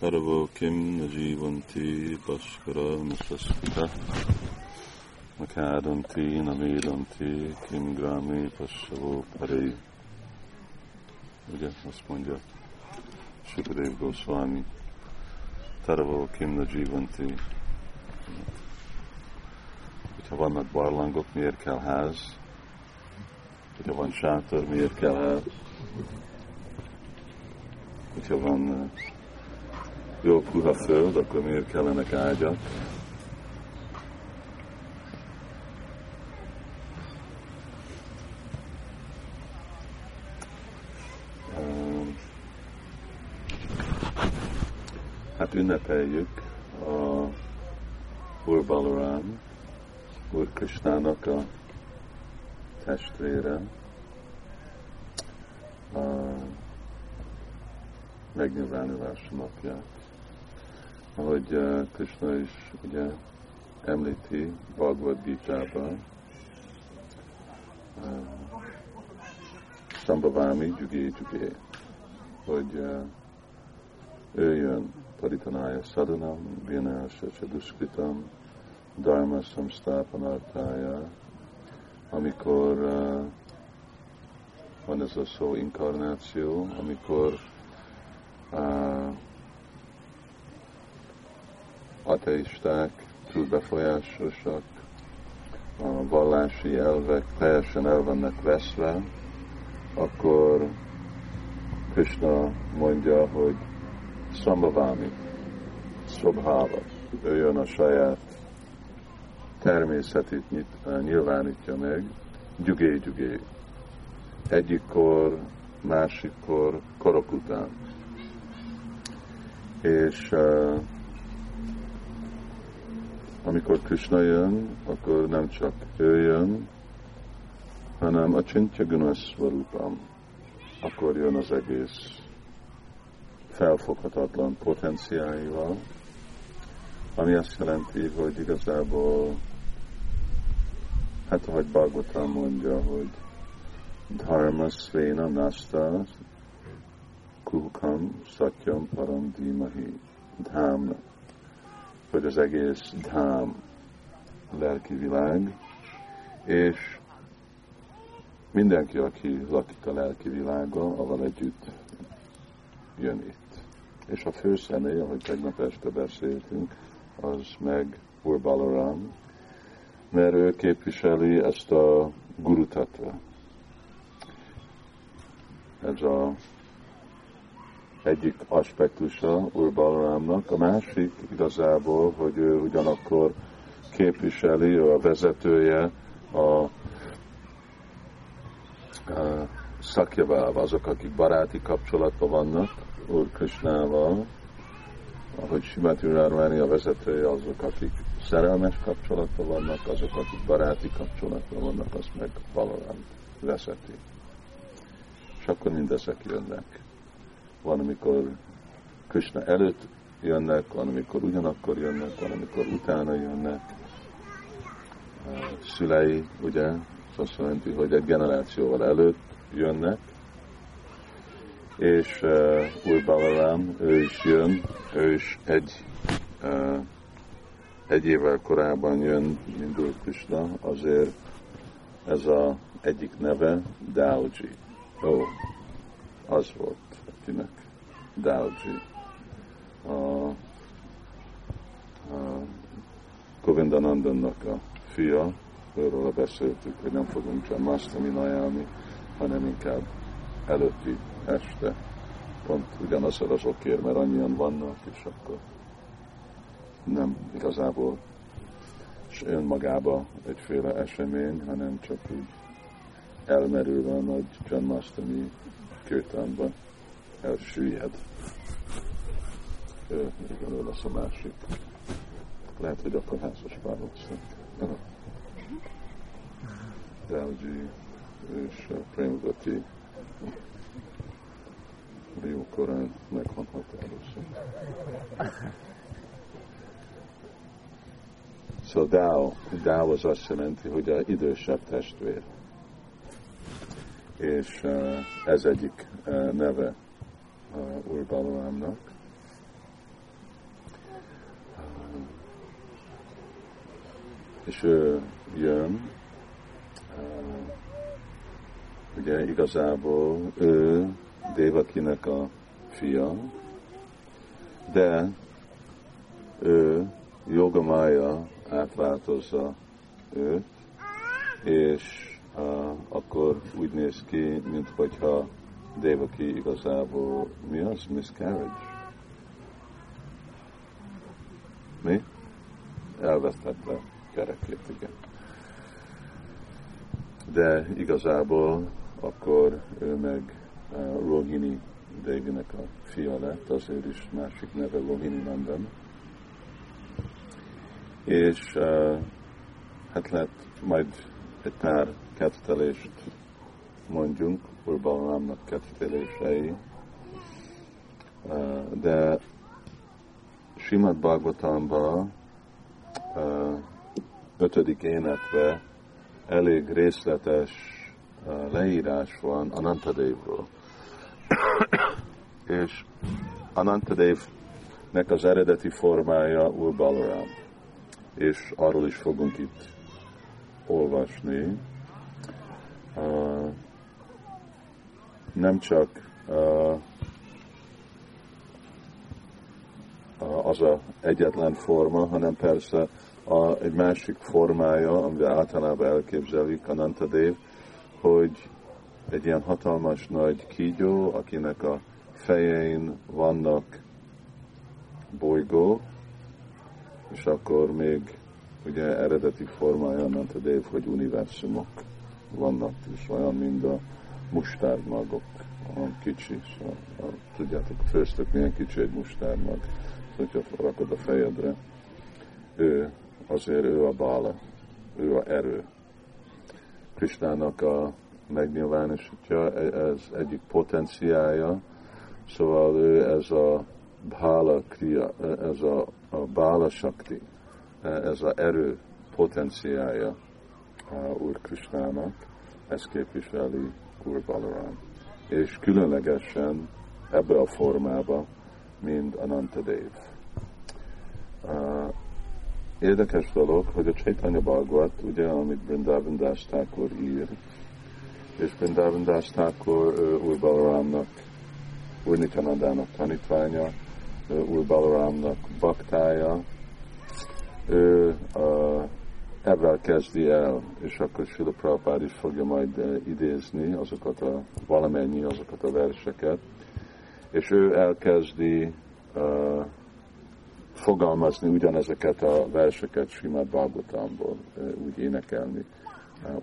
Taravo kim najivanti baskara nasasita Makadanti namédanti kim grami pasavo parei. Ugye azt mondja Sukadev Goswami. Taravo kim najivanti. Hogyha vannak barlangok, miért kell ház? Hogyha van sátor, miért kell ház? Hogyha van jó puha föld, akkor miért kellenek ágyak? Hát ünnepeljük a Úr Balaram, Úr Krishnának a testvére, a megnyilvánulása napját. Ahogy uh, Krishna is ugye említi Bhagavad Gita-ban, uh, Jugé Jugé, hogy uh, ő jön Paritanaya Sadhanam, Vinasa Chaduskritam, Dharma Samstapanartája, amikor uh, van ez a szó inkarnáció, amikor uh, ateisták, túl befolyásosak, a vallási elvek teljesen el vannak veszve, akkor Krishna mondja, hogy Sambhavami, Szobháva, ő jön a saját természetét nyit, nyilvánítja meg, gyugé, gyugé. Egyikkor, másikkor, korok után. És uh, amikor Krishna jön, akkor nem csak ő jön, hanem a Csintya Gunasvarupam. Akkor jön az egész felfoghatatlan potenciáival, ami azt jelenti, hogy igazából, hát ahogy Bhagavatam mondja, hogy Dharma Svena Nasta Kuhukam Satyam Param Dimahi Dhamna hogy az egész dhám lelki világ, és mindenki, aki lakik a lelki világa, avval együtt jön itt. És a fő személy, ahogy tegnap este beszéltünk, az meg Úr Balaram, mert ő képviseli ezt a gurutatva. Ez a egyik aspektusa Úr Balarámnak, a másik igazából, hogy ő ugyanakkor képviseli, ő a vezetője a, a szakjavával, azok, akik baráti kapcsolatban vannak Úr Krishnával, ahogy Simati Urárváni a vezetője, azok, akik szerelmes kapcsolatban vannak, azok, akik baráti kapcsolatban vannak, azt meg Balarám vezeti. És akkor mindezek jönnek van, amikor Krishna előtt jönnek, van, amikor ugyanakkor jönnek, van, amikor utána jönnek. A szülei, ugye, az azt jelenti, hogy egy generációval előtt jönnek, és uh, új Balaram, ő is jön, ő is egy, uh, egy évvel korábban jön, mint Úr Krishna, azért ez a egyik neve Dauji. Ó, oh, az volt akinek Dalji. A, a Govindanandannak a fia, őről beszéltük, hogy nem fogunk csak Mastami ajánlni, hanem inkább előtti este, pont ugyanazzal az okért, mert annyian vannak, és akkor nem igazából és önmagába egyféle esemény, hanem csak úgy elmerülve a nagy John Mastami kirtánban elsüllyed. Igen, ő lesz a másik. Lehet, hogy akkor házas pár lesznek. Ráuji és Premgati jó korán meghalhat először. Szóval Dao, Dao az azt jelenti, hogy a idősebb testvér. És uh, ez egyik uh, neve Eh, Úr Balarámnak. Eh, és ő jön, ugye igazából ő Dévakinek a fia, de ő jogamája átváltozza őt, és uh, akkor úgy néz ki, mint hogyha Devaki igazából mi az? Miscarriage? Mi? Elvesztette gyerekét, igen. De igazából akkor ő meg uh, Rohini Devinek a fia lett, azért is másik neve Rohini Nandan. És uh, hát lett majd egy pár kettelést mondjunk, Urbalamnak kettelései, uh, de Simad Bhagavatamban ötödik énetben elég részletes leírás van Anantadevról. és Anantadevnek az eredeti formája Balaram, és arról is fogunk itt olvasni. Nem csak az a egyetlen forma, hanem persze a, egy másik formája, amivel általában elképzelik Anantadev, hogy egy ilyen hatalmas nagy kígyó, akinek a fején vannak bolygó, és akkor még ugye eredeti formája Anantadev, hogy univerzumok vannak, és olyan, mint a mustárdmagok, olyan kicsi, szóval, tudjátok, főztök milyen kicsi egy mustárdmag, szóval, hogyha rakod a fejedre, ő, azért ő a bála, ő a erő. Kristának a megnyilvánítja, ez egyik potenciája, szóval ő ez a bála kriya, ez a, a bála sakti, ez a erő potenciája Úr Kristának, ez képviseli Balaram. És különlegesen ebbe a formába, mint Anantadev. Uh, érdekes dolog, hogy a Chaitanya Bhagavat, ugye, amit Brindavan Das Thakur ír, és Brindavan Das Thakur uh, Úr Balaramnak, Úr Nityanandának tanítványa, Úr Balaramnak baktája, ő uh, ebben kezdi el, és akkor Sila Prabhupád is fogja majd uh, idézni azokat a valamennyi azokat a verseket, és ő elkezdi uh, fogalmazni ugyanezeket a verseket Simát Bhagavatamból, uh, úgy énekelni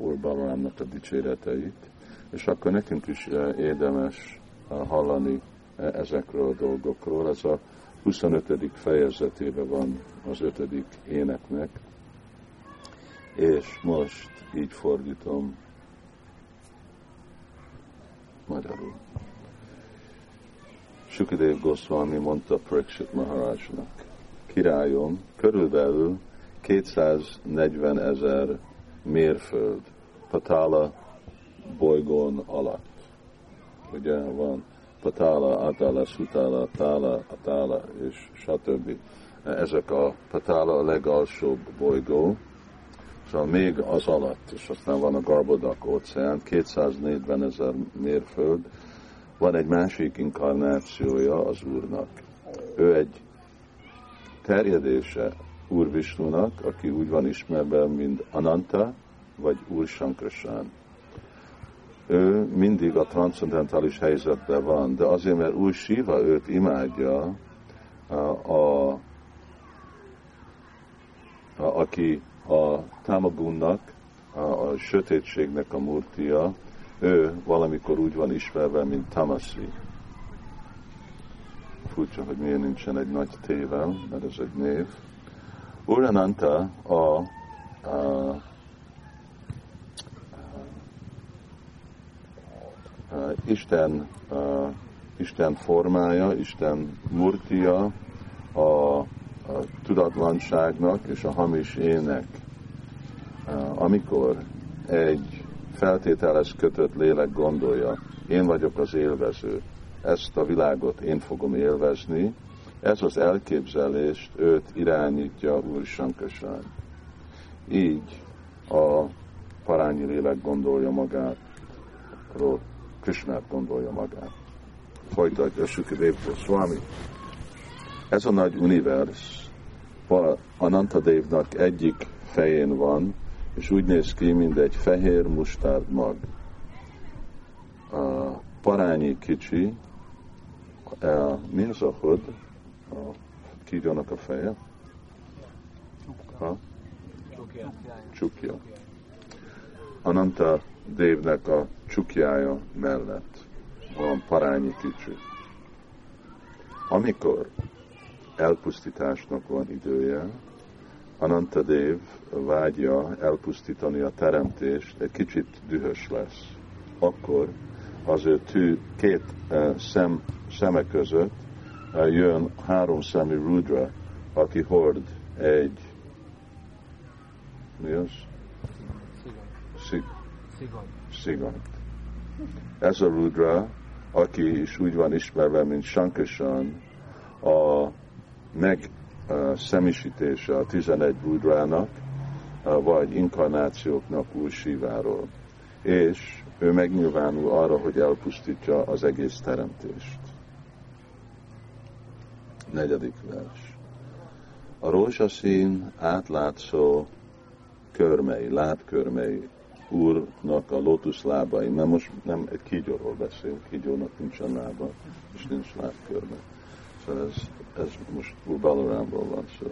uh, a dicséreteit, és akkor nekünk is uh, érdemes uh, hallani uh, ezekről a dolgokról. Ez a 25. fejezetében van az 5. éneknek, és most így fordítom magyarul. Sukadev Goswami mondta Prakshit Maharajnak, királyom, körülbelül 240 ezer mérföld Patala bolygón alatt. Ugye van Patala, Atala, Sutala, Tala, Atala és stb. Ezek a Patala a legalsóbb bolygó, Szóval még az alatt, és aztán van a Garbodak óceán, 240 ezer mérföld, van egy másik inkarnációja az Úrnak. Ő egy terjedése Úr Visnunak, aki úgy van ismerve, mint Ananta, vagy Úr Sankrasán. Ő mindig a transzendentális helyzetben van, de azért, mert Úr Siva őt imádja, a, a, a, aki a Tamagunnak, a, a sötétségnek a murtia, ő valamikor úgy van ismerve, mint Tamasi. Furcsa, hogy miért nincsen egy nagy tével, mert ez egy név. Urananta a, a, Isten, a, Isten formája, Isten murtia, a, a tudatlanságnak és a hamis ének. Amikor egy feltételes kötött lélek gondolja, én vagyok az élvező, ezt a világot én fogom élvezni, ez az elképzelést őt irányítja Úr Sankasan. így a parányi lélek gondolja magát, Krishnát gondolja magát. Folytatja Sukadevtól Swami. Ez a nagy univers Anantadevnak egyik fején van, és úgy néz ki, mint egy fehér mustárd mag. A parányi kicsi, a, mi az a hod? A kígyónak a feje? Ha? Csukja. Ananta Dévnek a csukjája mellett van parányi kicsi. Amikor elpusztításnak van idője, Anantadev vágya elpusztítani a teremtést, egy kicsit dühös lesz. Akkor az ő tű két uh, szem, szeme között uh, jön három szemű Rudra, aki hord egy mi az? Szigony. Szigony. Ez a Rudra, aki is úgy van ismerve, mint Sankasan, a meg szemisítése a 11 Rudrának, vagy inkarnációknak új síváról. És ő megnyilvánul arra, hogy elpusztítja az egész teremtést. Negyedik vers. A rózsaszín átlátszó körmei, lábkörmei úrnak a lótusz lábai, mert most nem egy kígyóról beszélünk, kígyónak nincsen lába, és nincs lábkörme. Ez, ez most Úr van szó.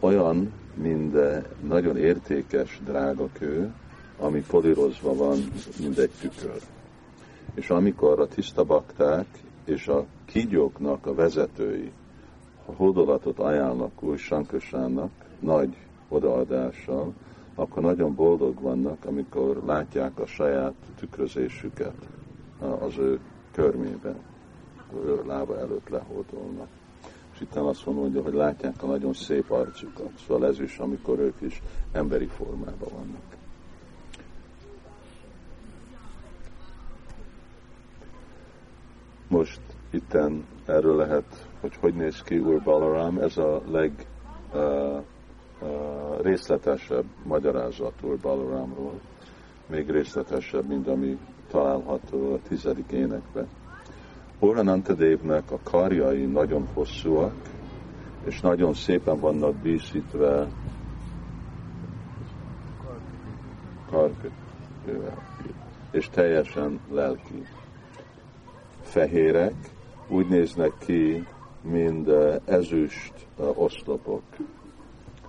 Olyan, mint nagyon értékes, drága kő, ami polírozva van, mint egy tükör. És amikor a tiszta bakták és a kígyóknak a vezetői a hódolatot ajánlnak új Sankosának nagy odaadással, akkor nagyon boldog vannak, amikor látják a saját tükrözésüket az ő körmében, akkor ő lába előtt lehódolnak. És itt azt mondja, hogy látják a nagyon szép arcukat. Szóval ez is, amikor ők is emberi formában vannak. Most itten erről lehet, hogy hogy néz ki Úr Balaram, ez a leg uh, uh, részletesebb magyarázat Úr Balaramról, még részletesebb, mint ami található a tizedik énekben. Uranantadévnek a karjai nagyon hosszúak, és nagyon szépen vannak díszítve karkötővel, és teljesen lelki. Fehérek, úgy néznek ki, mint ezüst oszlopok.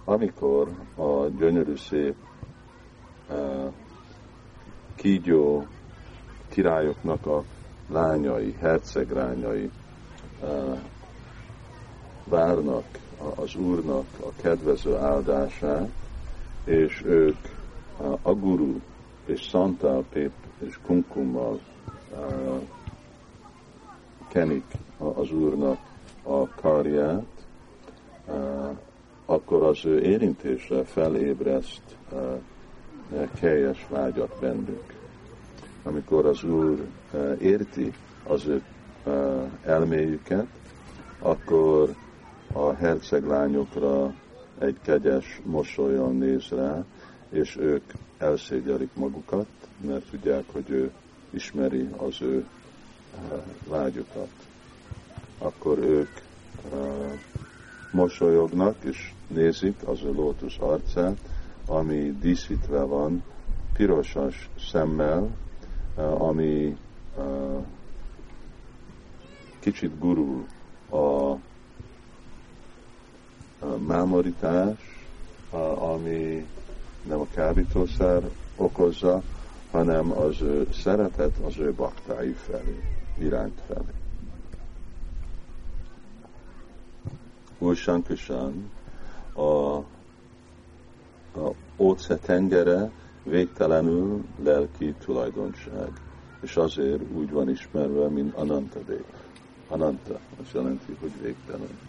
Amikor a gyönyörű szép kígyó királyoknak a lányai, hercegrányai várnak az Úrnak a kedvező áldását, és ők a guru és szantálpép és kunkummal kenik az Úrnak a karját, akkor az ő érintése felébreszt kelyes vágyat bennük amikor az Úr eh, érti az ő eh, elméjüket, akkor a herceglányokra egy kegyes mosolyon néz rá, és ők elszégyelik magukat, mert tudják, hogy ő ismeri az ő eh, vágyukat. Akkor ők mosolyognak, és nézik az ő lótusz arcát, ami díszítve van pirosas szemmel, ami eh, kicsit gurul a mámorítás, ami nem a kábítószer okozza, hanem az ő szeretet az ő baktái felé, irányt felé. Úr Sankusan a, a óce tengere végtelenül lelki tulajdonság, és azért úgy van ismerve, mint Ananta Dev. Ananta, az jelenti, hogy végtelen.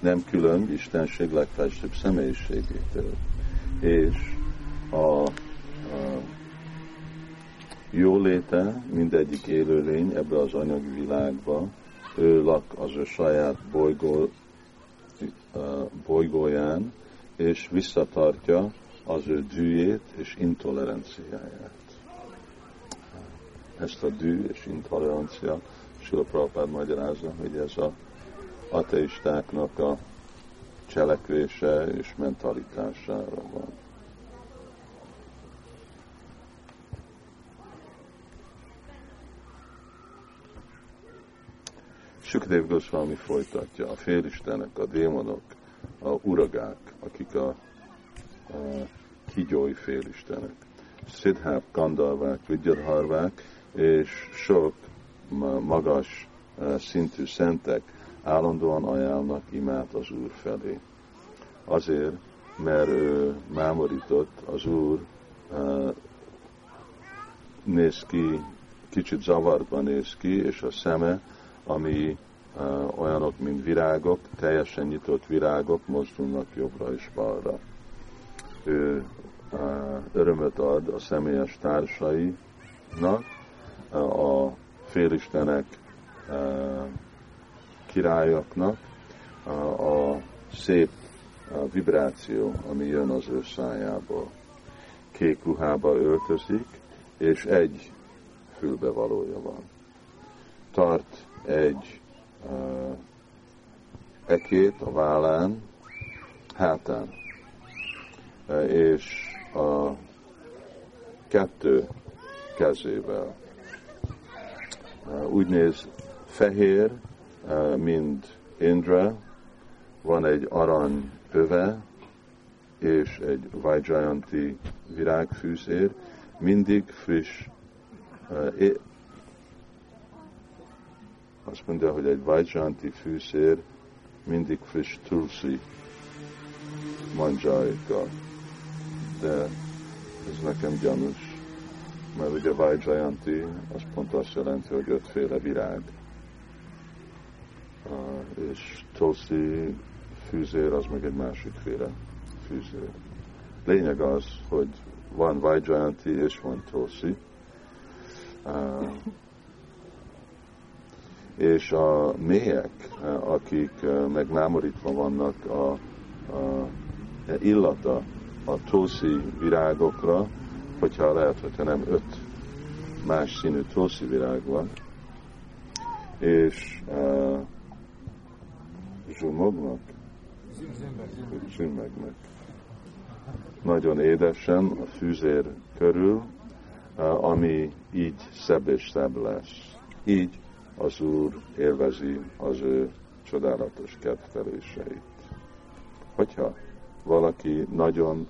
Nem külön Istenség legfelsőbb személyiségétől. És a, a jóléte mindegyik élőlény ebbe az anyagi világba, ő lak az ő saját bolygó bolygóján, és visszatartja az ő dűjét és intoleranciáját. Ezt a dű és intolerancia Sila Prabhupád magyarázza, hogy ez a ateistáknak a cselekvése és mentalitására van. Sukdev Goswami folytatja, a félistenek, a démonok, a uragák, akik a kigyói félistenek, Szidháp, Gandalvák, Vigyadharvák, és sok magas e, szintű szentek állandóan ajánlnak imát az Úr felé. Azért, mert ő mámorított, az Úr uh, néz ki, kicsit zavarban néz ki, és a szeme, ami uh, olyanok, mint virágok, teljesen nyitott virágok mozdulnak jobbra és balra. Ő örömöt ad a személyes társainak, a félistenek, királyoknak a szép vibráció, ami jön az ő szájából. Kék ruhába öltözik, és egy fülbevalója van. Tart egy ekét a vállán, hátán, és a kettő kezével. Úgy néz fehér, mint Indra, van egy arany öve, és egy Vajjayanti virágfűszér, mindig friss. Uh, azt mondja, hogy egy Vajjayanti fűszér mindig friss tulsi mandzsáikkal. De ez nekem gyanús mert ugye Vajjayanti az pont azt jelenti, hogy ötféle virág. És Tulsi fűzér az meg egy másikféle fűzér. Lényeg az, hogy van Vajjayanti és van Tulsi. És a mélyek, akik meg mámorítva vannak a, a illata a Tulsi virágokra, hogyha lehet, hogyha nem öt más színű tulsi virág van, és uh, zsumognak, zsümmegnek. Nagyon édesen a fűzér körül, uh, ami így szebb és szebb lesz. Így az Úr élvezi az ő csodálatos kedveléseit. Hogyha valaki nagyon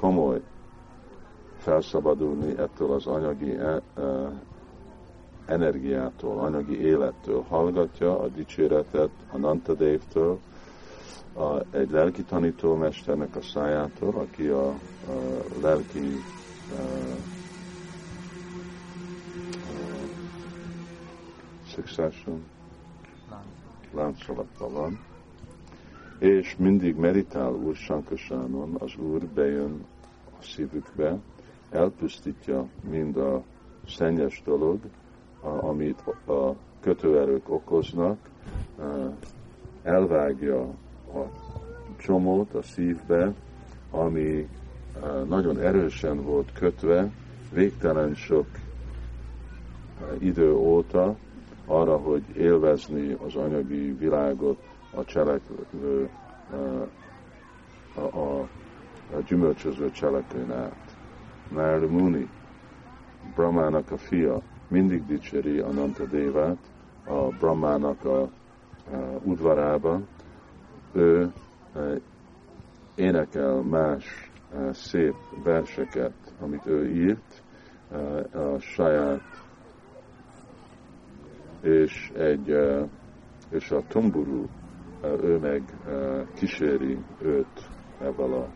komoly felszabadulni ettől az anyagi e, e, energiától, anyagi élettől, hallgatja a dicséretet a Nantadévtől, a, egy lelki tanítómesternek a szájától, aki a, a lelki a, a succession láncolatban van, és mindig meditál Úr Sankasánon, az Úr bejön a szívükbe, elpusztítja mind a szennyes dolog, amit a kötőerők okoznak, elvágja a csomót a szívbe, ami nagyon erősen volt kötve, végtelen sok idő óta arra, hogy élvezni az anyagi világot, a cselekvő, a, a, a gyümölcsöző cselekvőn át. Narada Muni, Brahmának a fia, mindig dicséri Ananta Dévát a Brahmának a, a udvarába. Ő énekel más szép verseket, amit ő írt a saját és egy és a tumburu ő meg kíséri őt ebben a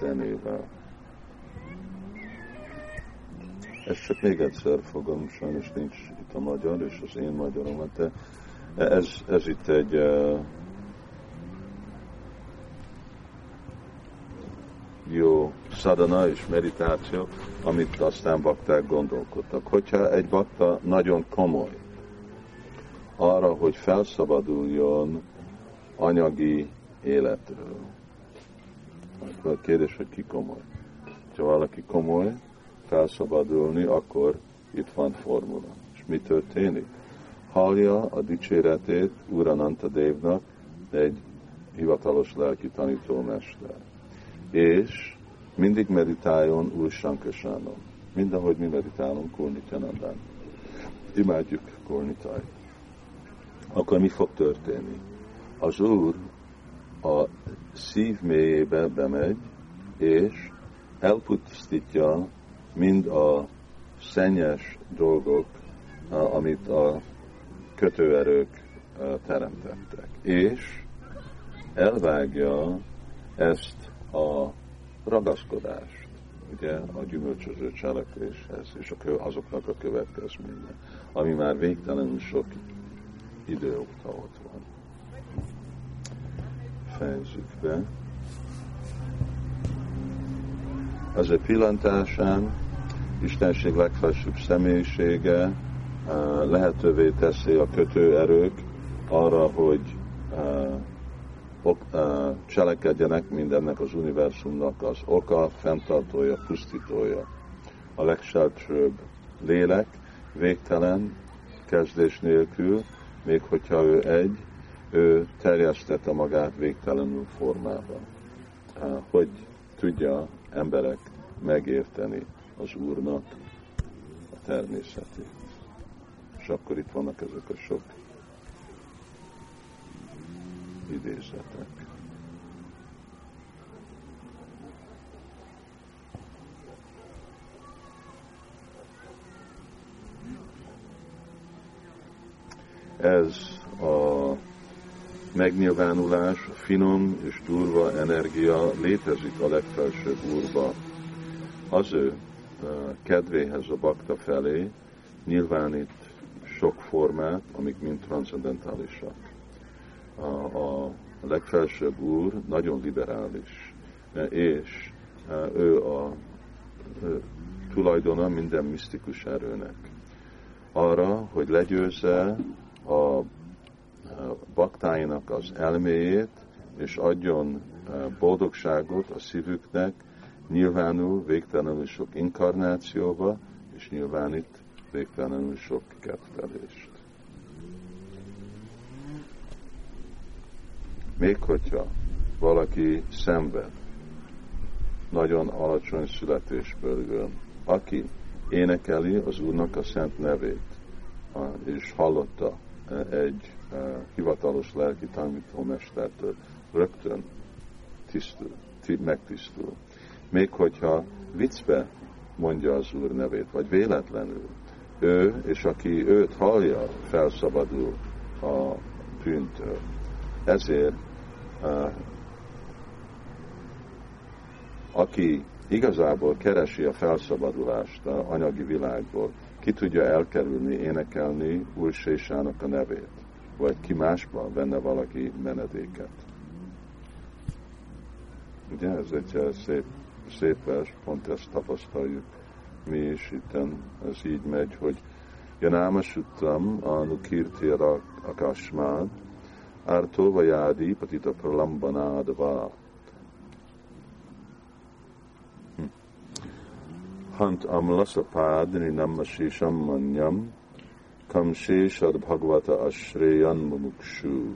zenével. Ezt csak még egyszer fogom, sajnos nincs itt a magyar, és az én magyarom, de ez, ez itt egy jó szadana és meditáció, amit aztán bakták gondolkodtak. Hogyha egy bakta nagyon komoly arra, hogy felszabaduljon anyagi életről. A kérdés, hogy ki komoly. Ha valaki komoly, felszabadulni, akkor itt van formula. És mi történik? Hallja a dicséretét Urananta Dévnak, egy hivatalos lelki tanítómester. És mindig meditáljon Úr Sankasánon. Mindahogy mi meditálunk Kurnityanandán. Imádjuk Kurnitáj. Akkor mi fog történni? Az Úr a szív mélyébe bemegy, és elpusztítja mind a szennyes dolgok, amit a kötőerők teremtettek. És elvágja ezt a ragaszkodást, ugye, a gyümölcsöző cselekvéshez, és azoknak a következménye, ami már végtelenül sok idő óta ott van. Fejezzük be. Az egy pillantásán Istenség legfelsőbb személyisége lehetővé teszi a kötőerők arra, hogy cselekedjenek mindennek az univerzumnak az oka, fenntartója, pusztítója. A legselsőbb lélek, végtelen, kezdés nélkül, még hogyha ő egy, ő terjesztette magát végtelenül formában, hogy tudja emberek megérteni az Úrnak a természetét. És akkor itt vannak ezek a sok idézetek. Ez a megnyilvánulás, finom és durva energia létezik a legfelsőbb úrba. Az ő kedvéhez a bakta felé nyilvánít sok formát, amik mind transzendentálisak. A, a legfelsőbb úr nagyon liberális, és ő a ő tulajdona minden misztikus erőnek. Arra, hogy legyőzze a baktáinak az elméjét, és adjon boldogságot a szívüknek, nyilvánul végtelenül sok inkarnációba, és nyilvánít végtelenül sok kettelést. Még hogyha valaki szenved, nagyon alacsony születésből jön, aki énekeli az Úrnak a szent nevét, és hallotta egy hivatalos lelki tanítómestertől, rögtön tisztul, megtisztul. Még hogyha viccbe mondja az Úr nevét, vagy véletlenül, ő, és aki őt hallja, felszabadul a bűntől. Ezért aki igazából keresi a felszabadulást a anyagi világból, ki tudja elkerülni, énekelni Úr a nevét, vagy ki másban venne valaki menedéket. Ugye ez egy szép, szép vers, pont ezt tapasztaljuk mi is itten, ez így megy, hogy Janáma Suttam, Anu Kirtira Akashmád, Arto Vajadi Patita Pralambanádva. Hant Amlasapádni Namasisam Manyam, Kamsésad Bhagavata Asreyan Mumukshu.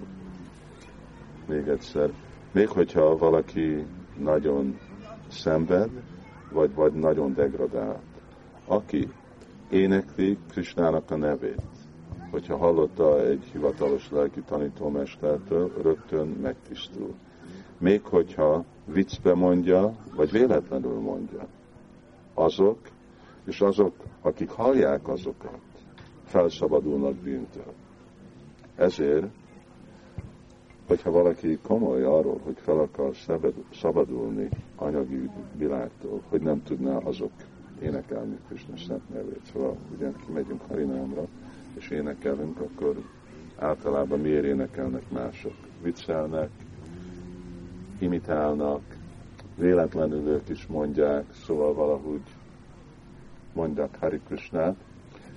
Még egyszer. Még hogyha valaki nagyon szenved, vagy, vagy nagyon degradált aki énekli Krisnának a nevét, hogyha hallotta egy hivatalos lelki tanítómestertől, rögtön megtisztul. Még hogyha viccbe mondja, vagy véletlenül mondja. Azok, és azok, akik hallják azokat, felszabadulnak bűntől. Ezért, hogyha valaki komoly arról, hogy fel akar szabadulni anyagi világtól, hogy nem tudná azok énekelni Krishna szent nevét. Szóval ugye kimegyünk Harinámra, és énekelünk, akkor általában miért énekelnek mások? Viccelnek, imitálnak, véletlenül ők is mondják, szóval valahogy mondják Hari Krishnát.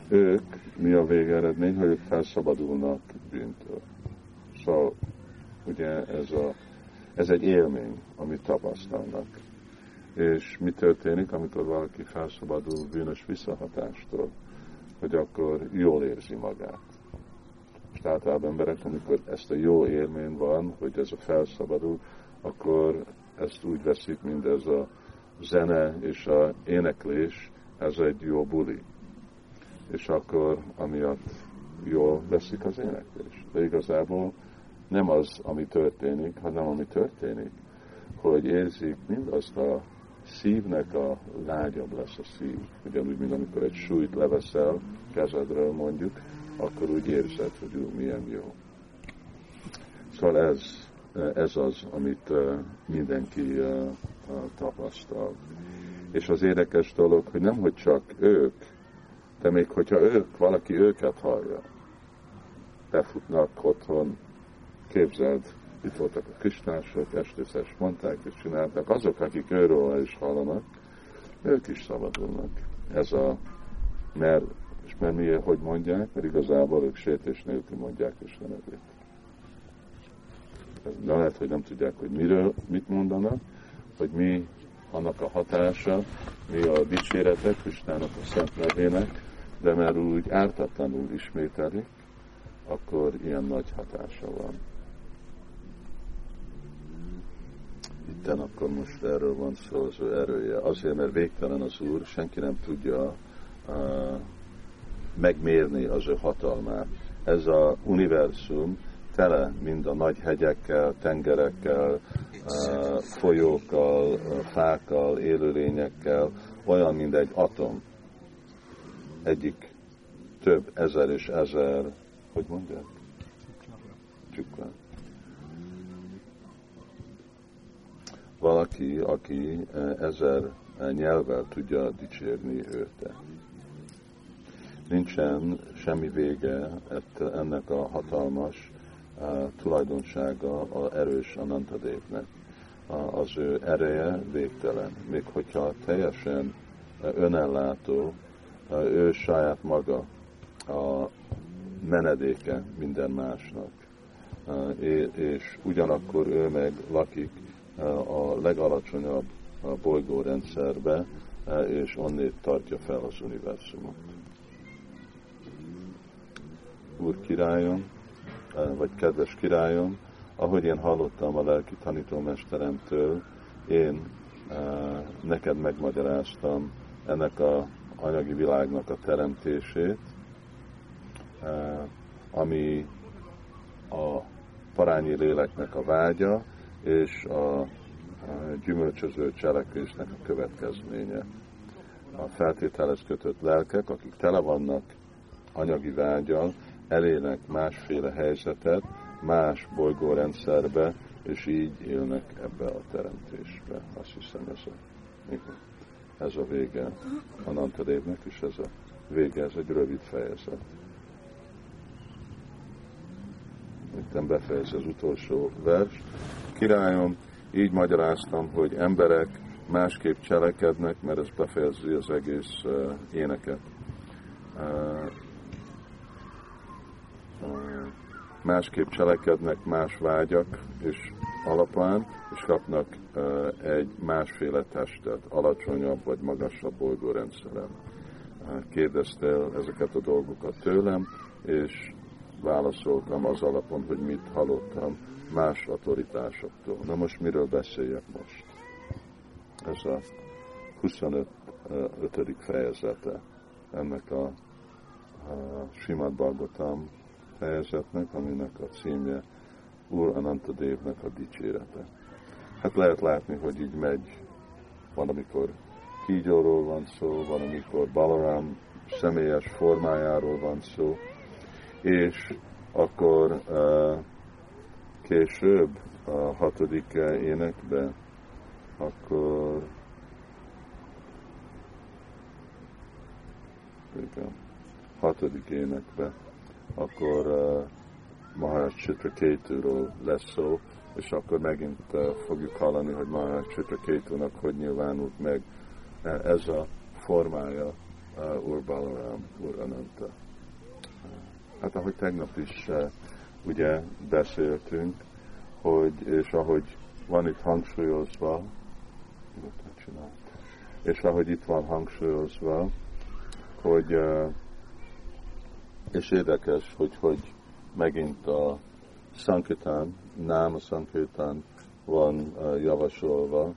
Ők, mi a végeredmény, hogy ők felszabadulnak bűntől. Szóval ugye ez, a, ez egy élmény, amit tapasztalnak. És mi történik, amikor valaki felszabadul bűnös visszahatástól, hogy akkor jól érzi magát. És általában emberek, amikor ezt a jó élmény van, hogy ez a felszabadul, akkor ezt úgy veszik, mint ez a zene és a éneklés, ez egy jó buli. És akkor amiatt jól veszik az éneklés. De igazából nem az, ami történik, hanem ami történik, hogy érzik mindazt a szívnek a lágyabb lesz a szív. Ugyanúgy, mint amikor egy súlyt leveszel kezedről mondjuk, akkor úgy érzed, hogy ő milyen jó. Szóval ez, ez az, amit mindenki tapasztal. És az érdekes dolog, hogy nem, hogy csak ők, de még hogyha ők, valaki őket hallja, befutnak otthon, képzeld, itt voltak a kistársok, estészes mondták és csinálták, azok, akik őről is hallanak, ők is szabadulnak. Ez a, mert, és mert miért, hogy mondják, mert igazából ők sétés nélkül mondják Isten nevét. De lehet, hogy nem tudják, hogy miről, mit mondanak, hogy mi annak a hatása, mi a dicséretek Istennek a szent nevének, de mert úgy ártatlanul ismételik, akkor ilyen nagy hatása van. Itten akkor most erről van szó, az ő erője. Azért, mert végtelen az Úr, senki nem tudja uh, megmérni az ő hatalmát. Ez a univerzum tele mind a nagy hegyekkel, tengerekkel, uh, folyókkal, uh, fákkal, élőlényekkel, olyan, mint egy atom. Egyik több ezer és ezer, hogy mondják? Csukla. Valaki, aki ezer nyelvvel tudja dicsérni őt. Nincsen semmi vége ennek a hatalmas tulajdonsága a erős Anantadévnek. Az ő ereje végtelen. Még hogyha teljesen önellátó, ő saját maga a menedéke minden másnak. És ugyanakkor ő meg lakik a legalacsonyabb bolygórendszerbe, és onnét tartja fel az univerzumot. Úr királyom, vagy kedves királyom, ahogy én hallottam a lelki tanítómesteremtől, én neked megmagyaráztam ennek a anyagi világnak a teremtését, ami a parányi léleknek a vágya, és a gyümölcsöző cselekvésnek a következménye. A feltételez kötött lelkek, akik tele vannak anyagi vágyal, elének másféle helyzetet, más bolygórendszerbe, és így élnek ebbe a teremtésbe. Azt hiszem ez a, ez a vége a Nantadévnek, és ez a vége, ez egy rövid fejezet. Itt befejez az utolsó vers. Királyom, így magyaráztam, hogy emberek másképp cselekednek, mert ez befejezi az egész uh, éneket. Másképp cselekednek más vágyak és alapán, és kapnak egy másféle testet, alacsonyabb vagy magasabb bolygórendszeren. Kérdeztél ezeket a dolgokat tőlem, és válaszoltam az alapon, hogy mit hallottam más autoritásoktól. Na most miről beszéljek most? Ez a 25. fejezete ennek a, a Simad Bhagavatam fejezetnek, aminek a címje Úr Anantadévnek a dicsérete. Hát lehet látni, hogy így megy, van, amikor kígyóról van szó, van, amikor Balaram személyes formájáról van szó, és akkor később a hatodik énekben, akkor igen, hatodik énekben, akkor uh, Maharaj Chitrakéturól lesz szó, és akkor megint uh, fogjuk hallani, hogy Maharaj Chitrakétunak hogy nyilvánult meg uh, ez a formája uh, Ur Balaram, Ur Ananta. Hát ahogy tegnap is uh, ugye beszéltünk, hogy, és ahogy van itt hangsúlyozva, és ahogy itt van hangsúlyozva, hogy és érdekes, hogy, hogy megint a Sankitán, nem a Sankitán van javasolva,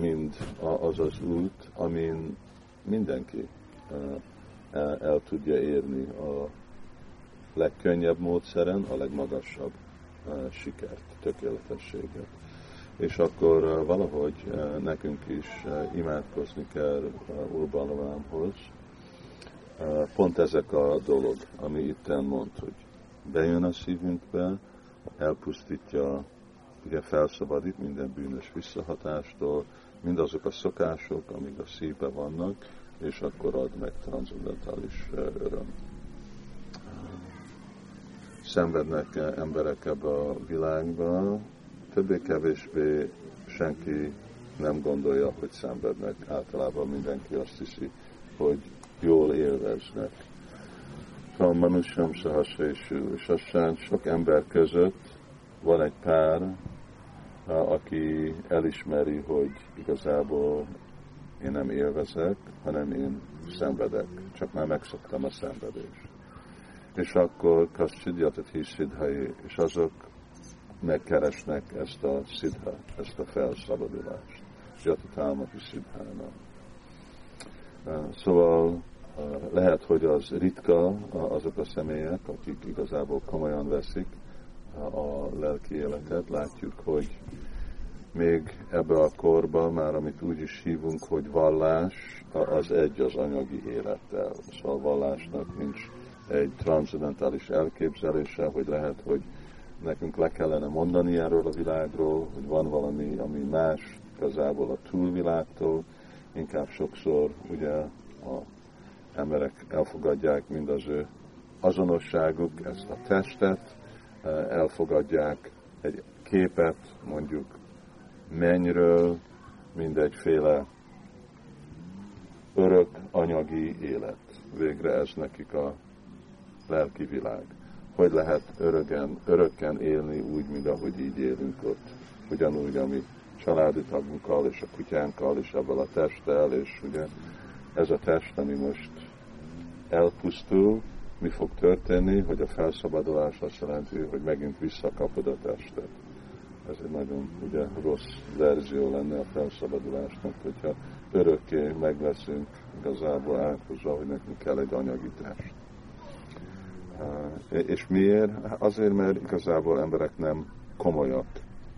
mind az az út, amin mindenki el tudja érni a legkönnyebb módszeren a legmagasabb sikert, tökéletességet. És akkor valahogy nekünk is imádkozni kell Urbanovámhoz. Pont ezek a dolog, ami itt mond, hogy bejön a szívünkbe, elpusztítja, ugye felszabadít minden bűnös visszahatástól, mindazok a szokások, amik a szívbe vannak, és akkor ad meg transzendentális öröm. Szenvednek emberek ebbe a világba, többé-kevésbé senki nem gondolja, hogy szenvednek. Általában mindenki azt hiszi, hogy jól élveznek. Szóval Manusham Sahasreshu, és aztán sok ember között van egy pár, aki elismeri, hogy igazából én nem élvezek, hanem én szenvedek, csak már megszoktam a szenvedést. És akkor Kasztidjatat Hiszidhai, és azok megkeresnek ezt a szidha, ezt a felszabadulást. Jatatámati szidhána. Szóval lehet, hogy az ritka azok a személyek, akik igazából komolyan veszik a lelki életet. Látjuk, hogy még ebbe a korba, már amit úgy is hívunk, hogy vallás, az egy az anyagi élettel. Szóval a vallásnak nincs egy transzendentális elképzelése, hogy lehet, hogy nekünk le kellene mondani erről a világról, hogy van valami, ami más igazából a túlvilágtól, inkább sokszor ugye a emberek elfogadják mind az ő azonosságuk, ezt a testet, elfogadják egy képet, mondjuk mennyről, mindegyféle örök anyagi élet. Végre ez nekik a lelki világ. Hogy lehet öröken, örökken élni úgy, mint ahogy így élünk ott. Ugyanúgy, ami családi tagunkkal és a kutyánkkal és ebből a testtel, és ugye ez a test, ami most elpusztul, mi fog történni, hogy a felszabadulás azt jelenti, hogy megint visszakapod a testet ez egy nagyon ugye, rossz verzió lenne a felszabadulásnak, hogyha örökké megleszünk igazából áthozva, hogy nekünk kell egy anyagi test. És miért? Azért, mert igazából emberek nem komolyak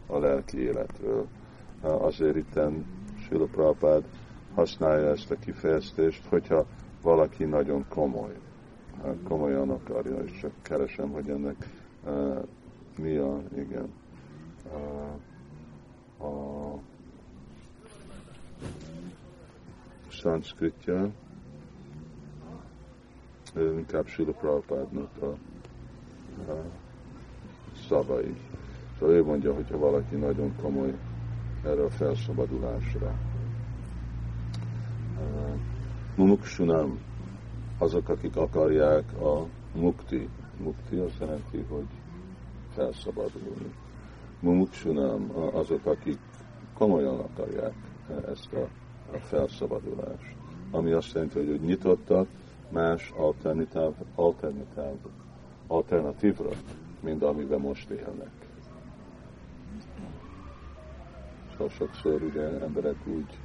a lelki életről. Azért itten Sila Prabhupád használja ezt a kifejezést, hogyha valaki nagyon komoly, komolyan akarja, és csak keresem, hogy ennek mi a, igen, a szanszkritja, inkább Sila Prabhupádnak a, a szavai. Szóval ő mondja, hogyha valaki nagyon komoly erre a felszabadulásra. Mumuksunam, azok, akik akarják a mukti. Mukti azt jelenti, hogy felszabadulni mumuksunam, azok, akik komolyan akarják ezt a, a felszabadulást. Ami azt jelenti, hogy nyitottak más alternatív, alternatív, alternatívra, mint amiben most élnek. Szóval sokszor ugye emberek úgy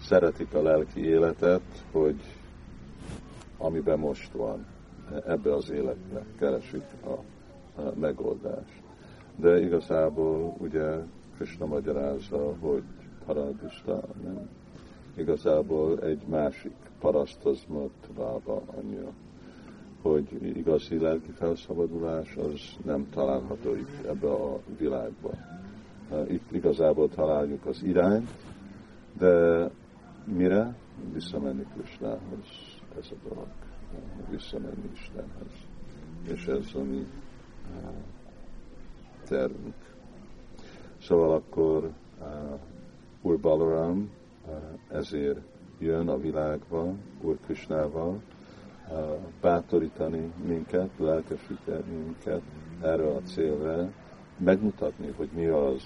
szeretik a lelki életet, hogy amiben most van, ebbe az életbe keresik a, a megoldást de igazából ugye Krishna magyarázza, hogy paradista, nem? Igazából egy másik parasztozmat vába anyja, hogy igazi lelki felszabadulás az nem található itt ebbe a világban. Itt igazából találjuk az irányt, de mire? Visszamenni Krishnához, ez a dolog. Visszamenni Istenhez. És ez, ami tervünk. Szóval akkor uh, Úr Balaram ezért jön a világba, Úr Krisnával, uh, bátorítani minket, lelkesíteni minket erre a célra, megmutatni, hogy mi az,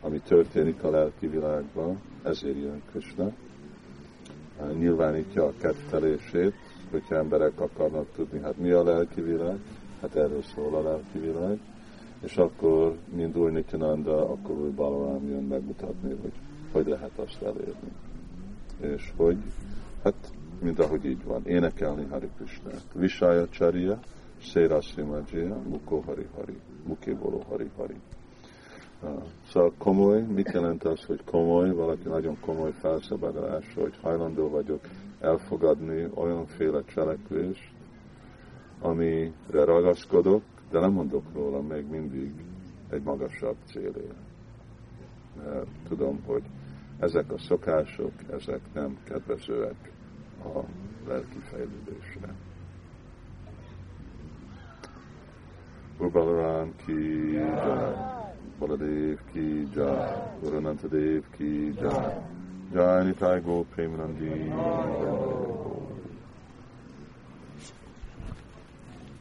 ami történik a lelki világban, ezért jön Krishna. Nyilvánítja a kettelését, hogyha emberek akarnak tudni, hát mi a lelki világ, hát erről szól a lelki világ, és akkor, mint új Nityananda, akkor új Balaram jön megmutatni, hogy hogy lehet azt elérni. És hogy, hát, mint ahogy így van, énekelni Hari Krishna. Visaya Charya, Széra Simajia, Mukó Hari Hari, Muké Boló Hari Hari. Szóval komoly, mit jelent az, hogy komoly, valaki nagyon komoly felszabadulás, hogy hajlandó vagyok elfogadni olyanféle cselekvést, amire ragaszkodok, de nem mondok róla még mindig egy magasabb célért. Mert tudom, hogy ezek a szokások, ezek nem kedvezőek a lelki fejlődésre. Urbalaram ki jai, Baladev ki jai, Guru Dev ki jai, Jai Nitai Go Premanandi,